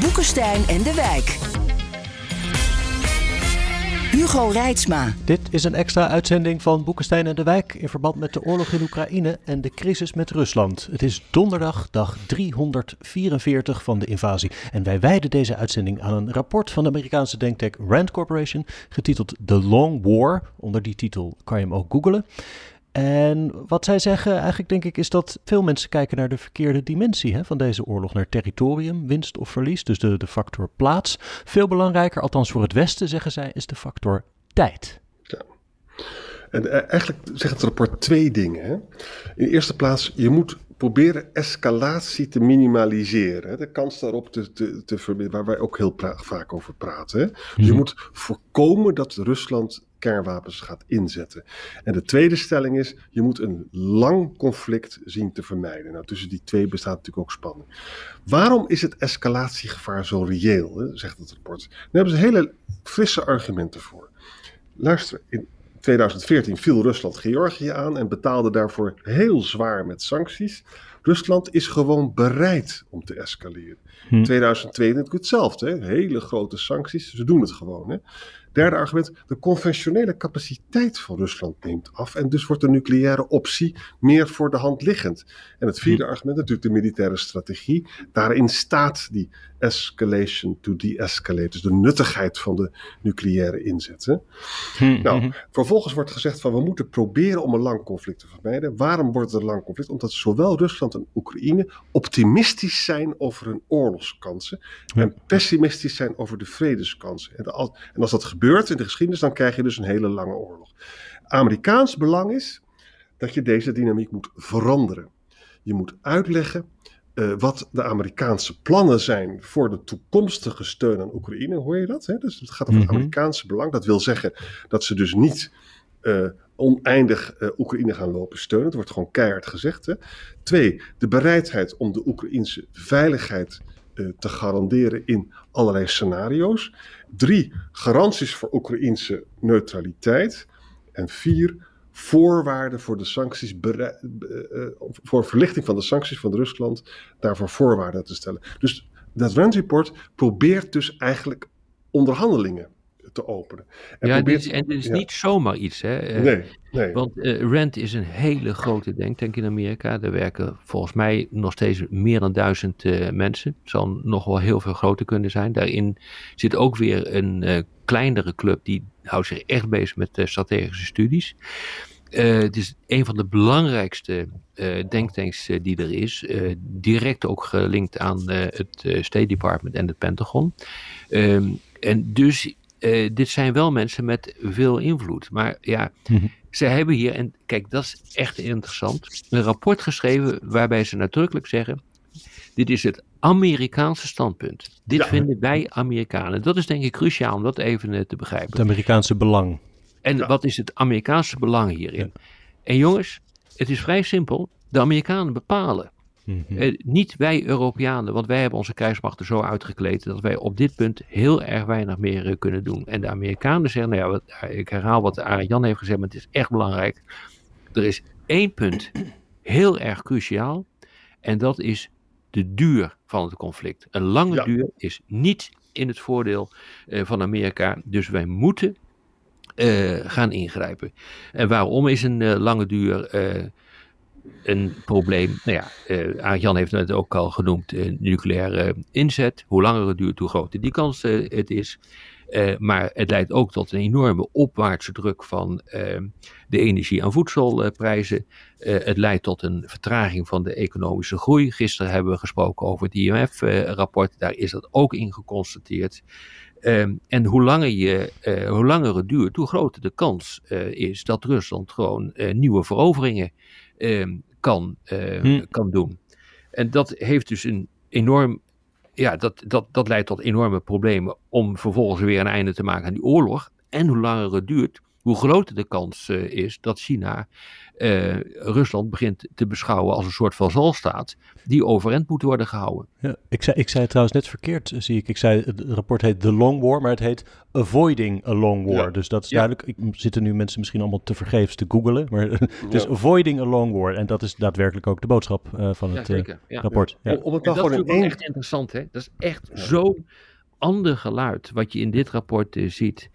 Boekenstein en de Wijk. Hugo Reitsma. Dit is een extra uitzending van Boekenstein en de Wijk in verband met de oorlog in Oekraïne en de crisis met Rusland. Het is donderdag, dag 344 van de invasie. En wij wijden deze uitzending aan een rapport van de Amerikaanse denktank Rand Corporation, getiteld The Long War. Onder die titel kan je hem ook googlen. En wat zij zeggen, eigenlijk denk ik, is dat veel mensen kijken naar de verkeerde dimensie hè, van deze oorlog. Naar territorium, winst of verlies, dus de, de factor plaats. Veel belangrijker, althans voor het Westen, zeggen zij, is de factor tijd. Ja. En eh, eigenlijk zegt het rapport twee dingen. Hè. In de eerste plaats, je moet proberen escalatie te minimaliseren. De kans daarop te, te, te verminderen, waar wij ook heel vaak over praten. Hè. Dus je mhm. moet voorkomen dat Rusland kernwapens gaat inzetten. En de tweede stelling is, je moet een lang conflict zien te vermijden. Nou, tussen die twee bestaat natuurlijk ook spanning. Waarom is het escalatiegevaar zo reëel, hè, zegt het rapport? Daar hebben ze hele frisse argumenten voor. Luister, in 2014 viel Rusland Georgië aan en betaalde daarvoor heel zwaar met sancties. Rusland is gewoon bereid om te escaleren. Hm. 2022 hetzelfde, hele grote sancties, ze doen het gewoon. Hè. Derde argument, de conventionele capaciteit van Rusland neemt af en dus wordt de nucleaire optie meer voor de hand liggend. En het vierde hm. argument, natuurlijk de militaire strategie. Daarin staat die escalation to de-escalate, dus de nuttigheid van de nucleaire inzet. Hm, nou, hm, vervolgens wordt gezegd van we moeten proberen om een lang conflict te vermijden. Waarom wordt het een lang conflict? Omdat zowel Rusland en Oekraïne optimistisch zijn over hun oorlogskansen en pessimistisch zijn over de vredeskansen. En als dat gebeurt, gebeurt in de geschiedenis, dan krijg je dus een hele lange oorlog. Amerikaans belang is dat je deze dynamiek moet veranderen. Je moet uitleggen uh, wat de Amerikaanse plannen zijn voor de toekomstige steun aan Oekraïne. Hoor je dat? Hè? Dus het gaat over het mhm. Amerikaanse belang. Dat wil zeggen dat ze dus niet uh, oneindig uh, Oekraïne gaan lopen steunen. Het wordt gewoon keihard gezegd. Hè? Twee, de bereidheid om de Oekraïnse veiligheid te garanderen in allerlei scenario's. Drie, garanties voor Oekraïnse neutraliteit. En vier, voorwaarden voor de sancties, uh, voor verlichting van de sancties van Rusland, daarvoor voorwaarden te stellen. Dus dat Rand Report probeert dus eigenlijk onderhandelingen te openen. En ja, dit is, en dit is niet zomaar iets. Hè? Eh, nee, nee. Want uh, Rand is een hele grote denktank in Amerika. Er werken volgens mij nog steeds meer dan duizend uh, mensen. Het zal nog wel heel veel groter kunnen zijn. Daarin zit ook weer een kleinere club die houdt zich echt bezig met strategische studies. het is een van de belangrijkste denktanks die er is. direct ook gelinkt aan het State Department en het Pentagon. Ehm, en dus uh, dit zijn wel mensen met veel invloed. Maar ja, mm ze hebben hier, en kijk, dat is echt interessant, een rapport geschreven waarbij ze nadrukkelijk zeggen: dit is het Amerikaanse standpunt. Dit vinden wij Amerikanen. Dat is denk ik cruciaal om dat even uh, te begrijpen. Het Amerikaanse belang. En wat is het Amerikaanse belang hierin? En jongens, het is vrij simpel. De Amerikanen bepalen. Mhm. Eh, niet wij Europeanen, want wij hebben onze krijgsmachten zo uitgekleed dat wij op dit punt heel erg weinig meer uh, kunnen doen. En de Amerikanen zeggen, nou ja, wat, eh, ik herhaal wat Jan heeft gezegd, maar het is echt belangrijk. Er is één punt heel erg cruciaal en dat is de duur van het conflict. Een lange duur is niet in het voordeel uh, van Amerika, dus wij moeten gaan ingrijpen. En waarom is een lange duur een probleem. Nou ja, uh, Jan heeft het ook al genoemd, uh, nucleaire inzet. Hoe langer het duurt, hoe groter die kans uh, het is. maar het leidt ook tot een enorme opwaartse druk van de energie- en voedselprijzen. het leidt tot een vertraging van de economische groei. Gisteren hebben we gesproken over het IMF-rapport. Daar is dat ook in geconstateerd. Um, en hoe langer, je, hoe langer het duurt, hoe groter de kans is dat Rusland gewoon nieuwe veroveringen Ehm, kan, ehm, hm. kan doen. En dat heeft dus een enorm ja, dat, dat, dat leidt tot enorme problemen om vervolgens weer een einde te maken aan die oorlog. En hoe langer het duurt, hoe groter de kans uh, is dat China uh, Rusland begint te beschouwen als een soort vazalstaat die overeind moet worden gehouden. Ja, ik, zei, ik zei trouwens net verkeerd, zie ik. Ik zei, het rapport heet The Long War, maar het heet Avoiding a Long War. Ja. Dus dat is ja. duidelijk. Ik, zitten nu mensen misschien allemaal te vergeefs te googelen, maar het is. Avoiding a Long War. En dat is daadwerkelijk ook de boodschap uh, van het uh, rapport. Ja. Om het dan dat is één... echt interessant, hè? Dat is echt zo'n ander geluid wat je in dit rapport ziet.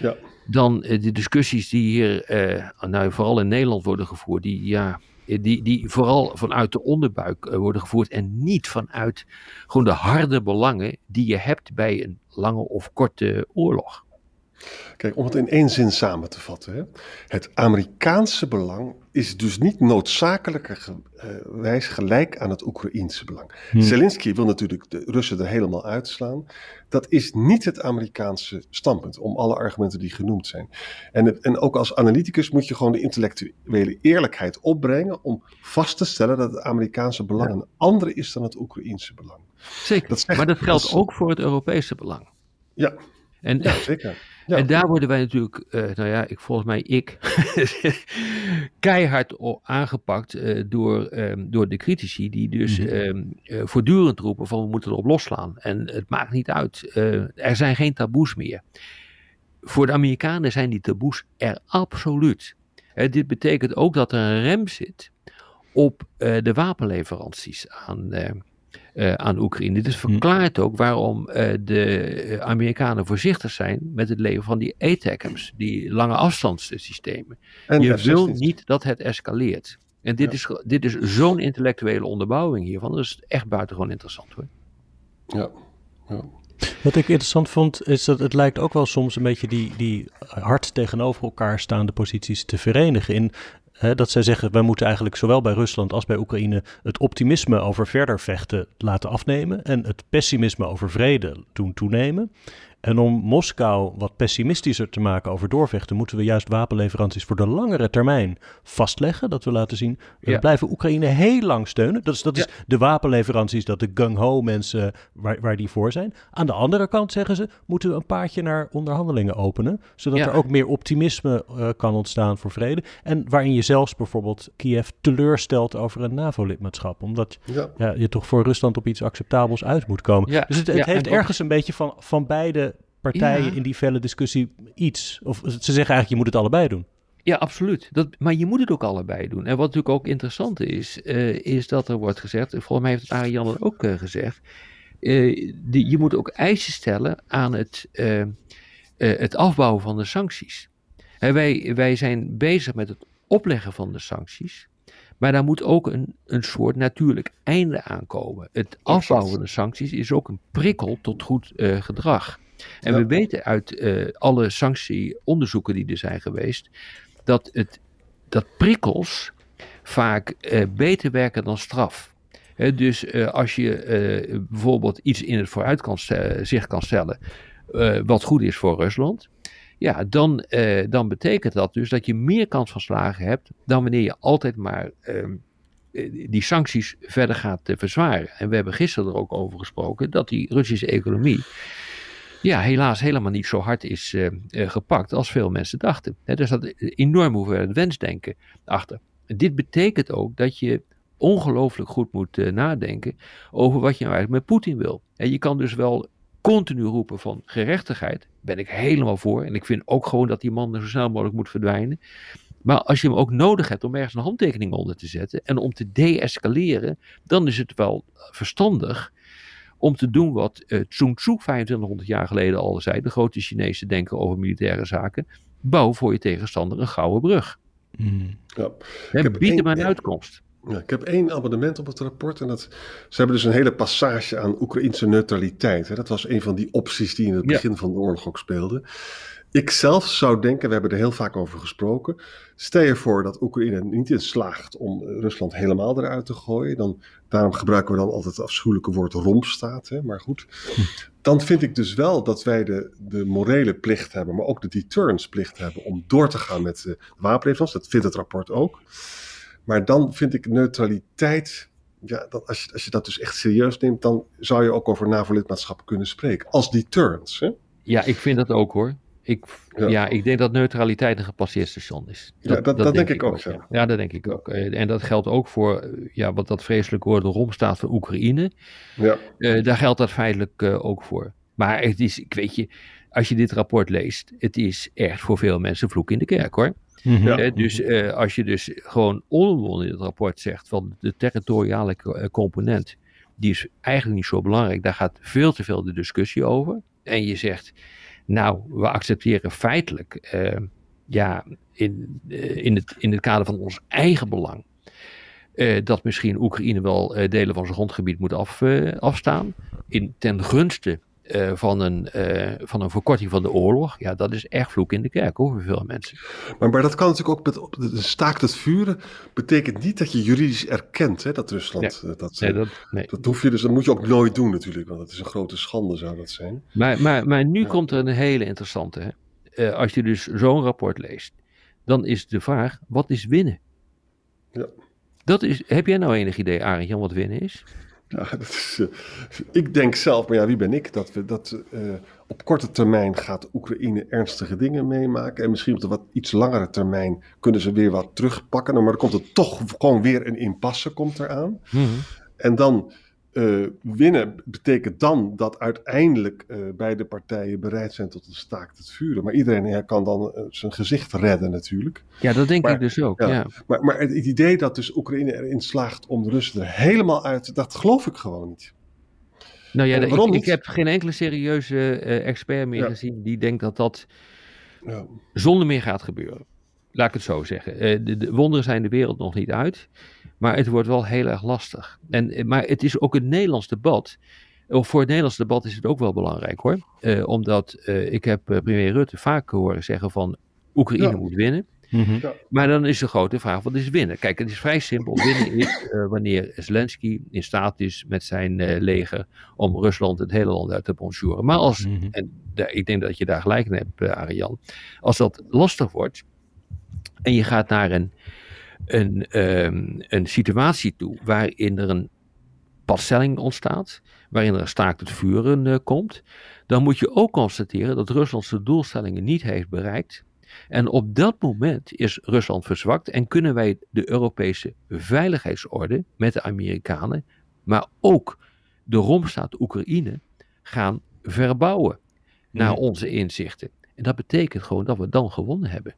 Ja dan de discussies die hier, uh, nou, vooral in Nederland worden gevoerd, die, ja, die, die vooral vanuit de onderbuik worden gevoerd en niet vanuit gewoon de harde belangen die je hebt bij een lange of korte oorlog. Kijk, om het in één zin samen te vatten. Hè. Het Amerikaanse belang is dus niet noodzakelijkerwijs gelijk aan het Oekraïense belang. Hmm. Zelensky wil natuurlijk de Russen er helemaal uitslaan. Dat is niet het Amerikaanse standpunt, om alle argumenten die genoemd zijn. En, en ook als analyticus moet je gewoon de intellectuele eerlijkheid opbrengen om vast te stellen dat het Amerikaanse belang een andere is dan het Oekraïense belang. Zeker, dat maar dat geldt ook voor het Europese belang. Ja, en, ja zeker. En daar worden wij natuurlijk, uh, nou ja, ik, volgens mij ik, keihard aangepakt uh, door, um, door de critici die dus mm -hmm. um, uh, voortdurend roepen van we moeten erop losslaan. En het maakt niet uit, er zijn geen taboes meer. Voor de Amerikanen zijn die taboes er absoluut. dit betekent ook dat er een rem zit op de wapenleveranties aan uh, aan Oekraïne. Dit verklaart ook waarom uh, de Amerikanen voorzichtig zijn met het leveren van die ATACMS, die lange afstandssystemen. En Je wil niet dat het escaleert. En dit, ja. is, dit is zo'n intellectuele onderbouwing hiervan. Dat is echt buitengewoon interessant hoor. Ja, ja. Wat ik interessant vond, is dat het lijkt ook wel soms een beetje die, die hard tegenover elkaar staande posities te verenigen. In dat zij zeggen, wij moeten eigenlijk zowel bij Rusland als bij Oekraïne het optimisme over verder vechten laten afnemen en het pessimisme over vrede doen toenemen. En om Moskou wat pessimistischer te maken over doorvechten, moeten we juist wapenleveranties voor de langere termijn vastleggen. Dat we laten zien, we ja. blijven Oekraïne heel lang steunen. Dat is, dat is de wapenleveranties, dat de gung-ho mensen waar, waar die voor zijn. Aan de andere kant zeggen ze, moeten we een paardje naar onderhandelingen openen. Zodat ja. er ook meer optimisme uh, kan ontstaan voor vrede. En waarin je zelfs bijvoorbeeld Kiev teleurstelt over een NAVO-lidmaatschap. Omdat je toch voor Rusland op iets acceptabels uit moet komen. Dus het, het heeft ergens een beetje van, van beide partijen ja. in die felle discussie iets. Of ze zeggen eigenlijk, je moet het allebei doen. Ja, absoluut. Dat, maar je moet het ook allebei doen. En wat natuurlijk ook interessant is, uh, is dat er wordt gezegd, volgens mij heeft Ariane ook uh, gezegd, uh, die, je moet ook eisen stellen aan het, het afbouwen van de sancties. Hè, wij, wij zijn bezig met het opleggen van de sancties. Maar daar moet ook een, een soort natuurlijk einde aankomen. Het afbouwen van de sancties is ook een prikkel tot goed gedrag. En ja. we weten uit uh, alle sanctieonderzoeken die er zijn geweest, dat, het, dat prikkels vaak uh, beter werken dan straf. He, dus uh, als je bijvoorbeeld iets in het vooruitzicht kan stellen, wat goed is voor Rusland, ja, dan, dan betekent dat dus dat je meer kans van slagen hebt dan wanneer je altijd maar ehm, die sancties verder gaat verzwaren. En we hebben gisteren er ook over gesproken dat die Russische economie ja, helaas helemaal niet zo hard is uh, gepakt als veel mensen dachten. He, er zat enorm hoeveelheid wensdenken achter. Dit betekent ook dat je ongelooflijk goed moet uh, nadenken over wat je nou eigenlijk met Poetin wil. En je kan dus wel continu roepen van gerechtigheid, ben ik helemaal voor. En ik vind ook gewoon dat die man zo snel mogelijk moet verdwijnen. Maar als je hem ook nodig hebt om ergens een handtekening onder te zetten en om te deescaleren, dan is het wel verstandig om te doen wat uh, Sun Tzu 2500 jaar geleden al zei, de grote Chinese denker over militaire zaken. Bouw voor je tegenstander een gouden brug. Mm. Ja. En bied hem een uitkomst. Ja, ik heb één abonnement op het rapport. En dat, ze hebben dus een hele passage aan Oekraïnse neutraliteit. Hè. Dat was een van die opties die in het begin ja. van de oorlog ook speelden. Ik zelf zou denken, we hebben er heel vaak over gesproken. Stel je voor dat Oekraïne niet in slaagt om Rusland helemaal eruit te gooien. Dan, daarom gebruiken we dan altijd het afschuwelijke woord rompstaat. Hè, maar goed. Dan vind ik dus wel dat wij de, de morele plicht hebben, maar ook de deterrence plicht hebben om door te gaan met de wapenleveranties. Dat vindt het rapport ook. Maar dan vind ik neutraliteit ja, als, je, als je dat dus echt serieus neemt, dan zou je ook over NAVO-lidmaatschap kunnen spreken. Als deterrence. Hè? Ja, ik vind dat ook hoor. Ik, ja. ik denk dat neutraliteit een gepasseerd station is. Dat, ja, dat, dat, denk, ik ook. ja. ja. dat denk ik ook. Eh, en dat geldt ook voor eh, ja, wat dat vreselijk woord de staat van Oekraïne. Ja. Uh, daar geldt dat feitelijk uh, ook voor. Maar het is, ik weet je, als je dit rapport leest, het is echt voor veel mensen vloek in de kerk hoor. Mm -hmm. dus uh, als je dus gewoon onomwonden in het rapport zegt van de territoriale component, die is eigenlijk niet zo belangrijk. Daar gaat veel te veel de discussie over. En je zegt, nou, we accepteren feitelijk, uh, ja, in, uh, in, het, in het kader van ons eigen belang, uh, dat misschien Oekraïne wel delen van zijn grondgebied moet af, afstaan. In, ten gunste van, een, van een verkorting van de oorlog. Ja, dat is echt vloek in de kerk hoor, voor veel mensen. Maar, maar dat kan natuurlijk ook met de staakt het vuren. Betekent niet dat je juridisch erkent hè, dat Rusland. Nee. Dat, nee, dat, nee. dat hoef je dus, dat moet je ook nooit doen natuurlijk. Want dat is een grote schande, zou dat zijn. Maar, maar, maar nu ja. komt er een hele interessante. Hè? Uh, als je dus zo'n rapport leest, dan is de vraag: wat is winnen? Ja. Dat is, heb jij nou enig idee, Arend Jan, wat winnen is? Ja, dat is, uh, ik denk zelf, maar ja, wie ben ik? Dat, we, dat uh, op korte termijn gaat Oekraïne ernstige dingen meemaken. En misschien op de wat iets langere termijn kunnen ze weer wat terugpakken. Maar dan komt er toch gewoon weer een impasse komt eraan. Mhm. Mm -hmm. En dan uh, winnen betekent dan dat uiteindelijk beide partijen bereid zijn tot een staakt het vuren. Maar iedereen ja, kan dan zijn gezicht redden natuurlijk. Ja, dat denk maar, ik dus ook. Ja, ja. Maar, maar het idee dat dus Oekraïne erin slaagt om de Russen er helemaal uit, dat geloof ik gewoon niet. Nou ja, ik, ik, heb geen enkele serieuze expert meer gezien die denkt dat dat zonder meer gaat gebeuren. Laat ik het zo zeggen. De, de, wonderen zijn de wereld nog niet uit, maar het wordt wel heel erg lastig. En, maar het is ook een Nederlands debat. Of voor het Nederlands debat is het ook wel belangrijk hoor. Uh, omdat ik heb premier Rutte vaak horen zeggen van Oekraïne ja. moet winnen. Mhm. Mm -hmm. Maar dan is de grote vraag, wat is winnen? Kijk, het is vrij simpel. Winnen is uh, wanneer Zelensky in staat is met zijn uh, leger om Rusland, het hele land uit te bonjouren. Maar als, Mhm. mm -hmm. en de, ik denk dat je daar gelijk in hebt, uh, Arjan, als dat lastig wordt en je gaat naar een, een, um, een situatie toe waarin er een padstelling ontstaat, waarin er een staakt het vuren komt, dan moet je ook constateren dat Rusland zijn doelstellingen niet heeft bereikt. En op dat moment is Rusland verzwakt en kunnen wij de Europese veiligheidsorde met de Amerikanen, maar ook de romstaat Oekraïne gaan verbouwen naar onze inzichten. En dat betekent gewoon dat we dan gewonnen hebben.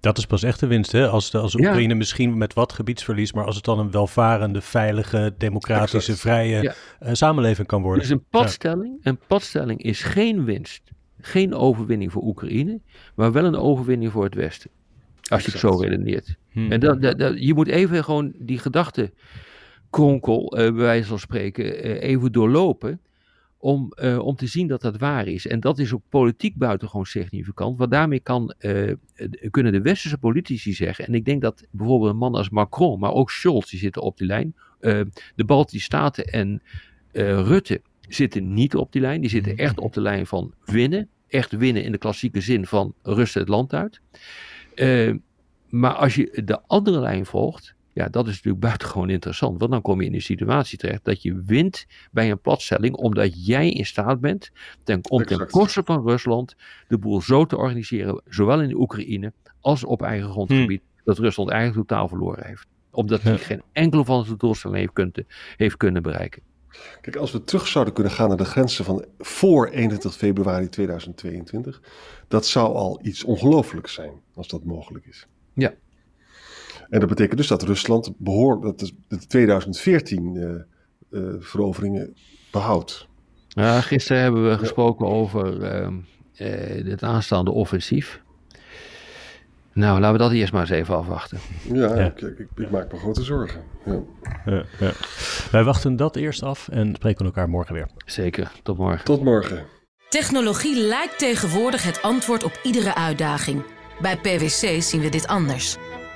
Dat is pas echt de winst, hè? Als, de, als Ja. Oekraïne misschien met wat gebiedsverlies, maar als het dan een welvarende, veilige, democratische, vrije Ja. eh, samenleving kan worden. Dus een padstelling, een padstelling is geen winst, geen overwinning voor Oekraïne, maar wel een overwinning voor het Westen. Als je het zo redeneert. Hm. En dat, dat, dat- je moet even gewoon die gedachte kronkel, eh, bij wijze van spreken, eh, even doorlopen. Om, eh, om te zien dat dat waar is. En dat is ook politiek buitengewoon significant. Want daarmee kan, eh, kunnen de westerse politici zeggen. En ik denk dat bijvoorbeeld een man als Macron, maar ook Scholz, die zitten op die lijn. eh, de Baltische Staten en Rutte zitten niet op die lijn. Die zitten echt op de lijn van winnen. Echt winnen in de klassieke zin van rusten het land uit. Maar als je de andere lijn volgt, ja, dat is natuurlijk buitengewoon interessant. Want dan kom je in een situatie terecht dat je wint bij een platstelling, omdat jij in staat bent, ten, om ten koste van Rusland, de boel zo te organiseren, zowel in de Oekraïne als op eigen grondgebied, dat Rusland eigenlijk totaal verloren heeft. Omdat hij Ja. geen enkele van zijn doelstellingen heeft, kunnen- heeft kunnen bereiken. Kijk, als we terug zouden kunnen gaan naar de grenzen van voor 21 februari 2022, dat zou al iets ongelooflijks zijn, als dat mogelijk is. Ja. En dat betekent dus dat Rusland behoor, dat de, de 2014 eh, eh, veroveringen behoudt. Ja, gisteren hebben we gesproken over ehm, eh, het aanstaande offensief. Nou, laten we dat eerst maar eens even afwachten. Ja, Ja. Ik, ik, ik maak me grote zorgen. Ja. Ja, ja. Wij wachten dat eerst af en spreken elkaar morgen weer. Zeker, tot morgen. Tot morgen. Technologie lijkt tegenwoordig het antwoord op iedere uitdaging. Bij PwC zien we dit anders.